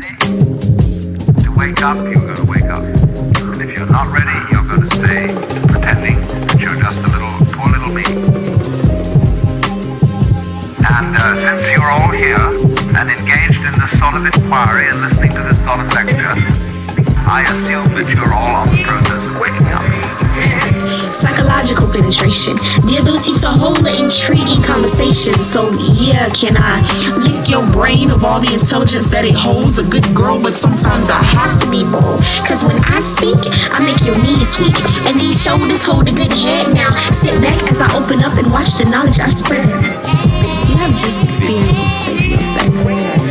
ready to wake up, you're going to wake up. And if you're not ready, you're going to stay pretending that you're just a little, poor little me. And uh, since you're all here and engaged in this sort of inquiry and listening to this sort of lecture, I assume that you're all on the process. Psychological penetration, the ability to hold an intriguing conversation. So, yeah, can I lick your brain of all the intelligence that it holds? A good girl, but sometimes I have to be bold. Cause when I speak, I make your knees weak. And these shoulders hold a good head. Now, sit back as I open up and watch the knowledge I spread. You have just experienced sapial sex.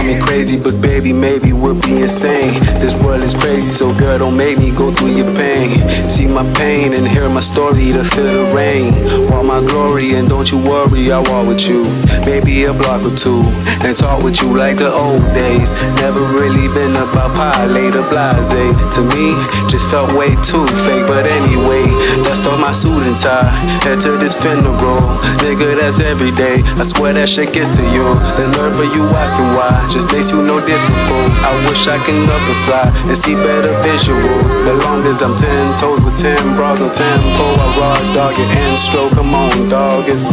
Call me crazy, but baby, maybe we'll be insane. This world is crazy, so girl, don't make me go through your pain. See my pain and hear my story to feel the rain. Want my glory, and don't you worry, I'll walk with you. Maybe a block or two, and talk with you like the old days. Never really been about pie, later blase. To me, just felt way too fake, but anyway, dust off my suit and tie. Head to this funeral, nigga, that's every day. I swear that shit gets to you. The nerve of you asking why just makes you no different fool. I wish I can up and fly and see better visuals. As long as I'm ten toes with ten bras on tempo, I raw dog it and stroke. Come on, dog. It's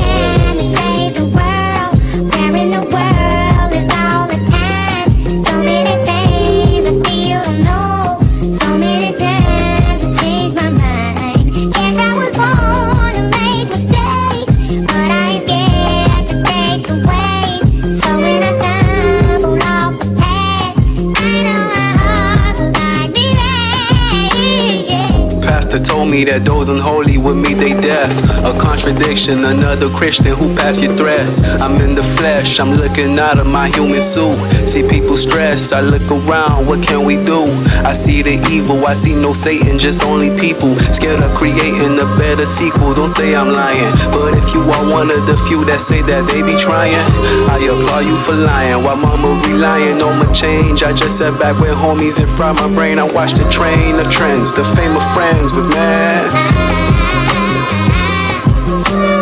me that those unholy would meet they death. A contradiction, another Christian who pass your threats. I'm in the flesh, I'm looking out of my human suit. See people stress, I look around, what can we do? I see the evil, I see no Satan, just only people. Scared of creating a better sequel, don't say I'm lying. But if you are one of the few that say that they be trying, I applaud you for lying. While mama relying on my change, I just sat back with homies and fried my brain. I watched the train of trends, the fame of friends was mad.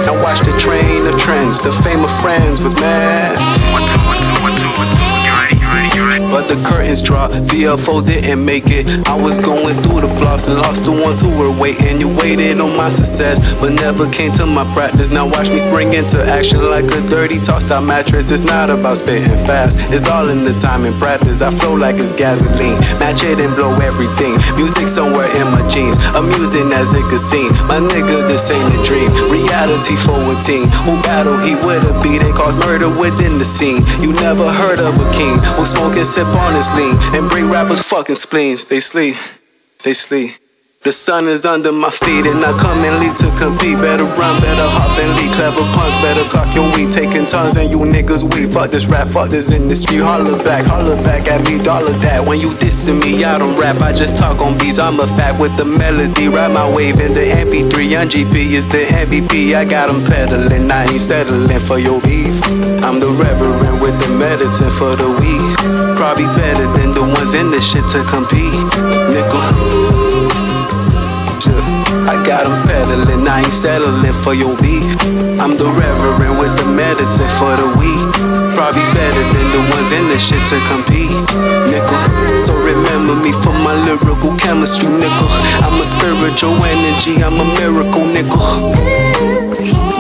I watched the train of trends, the fame of friends was mad. The curtains dropped, VFO didn't make it. I was going through the flops and lost the ones who were waiting. You waited on my success, but never came to my practice. Now watch me spring into action like a dirty tossed out mattress. It's not about spitting fast, it's all in the time and practice. I flow like it's gasoline, match it and blow everything. Music somewhere in my jeans, amusing as it could seem. My nigga, this ain't a dream. Reality for a team who battle he with a beat and cause murder within the scene. You never heard of a king who smoke and sip on lean and bring rappers fucking spleens. They sleep, they sleep. The sun is under my feet and I come and lead to compete. Better run, better hop and lead. Clever puns, better clock your weed. Taking tons and you niggas weed. Fuck this rap, fuck this industry. Holler back, holler back at me, dollar that. When you dissing me, I don't rap, I just talk on beats. I'm a fat with the melody. Ride my wave in the MP3. Young GP is the MVP. I got got 'em peddling, I ain't settling for your beef. I'm the reverend with the medicine for the weak. Probably better than the ones in this shit to compete. Nickel. I got got 'em peddling, I ain't settling for your beef. I'm the reverend with the medicine for the weak. Probably better than the ones in this shit to compete. Nickel. So remember me for my lyrical chemistry, nickel. I'm a spiritual energy, I'm a miracle, nickel.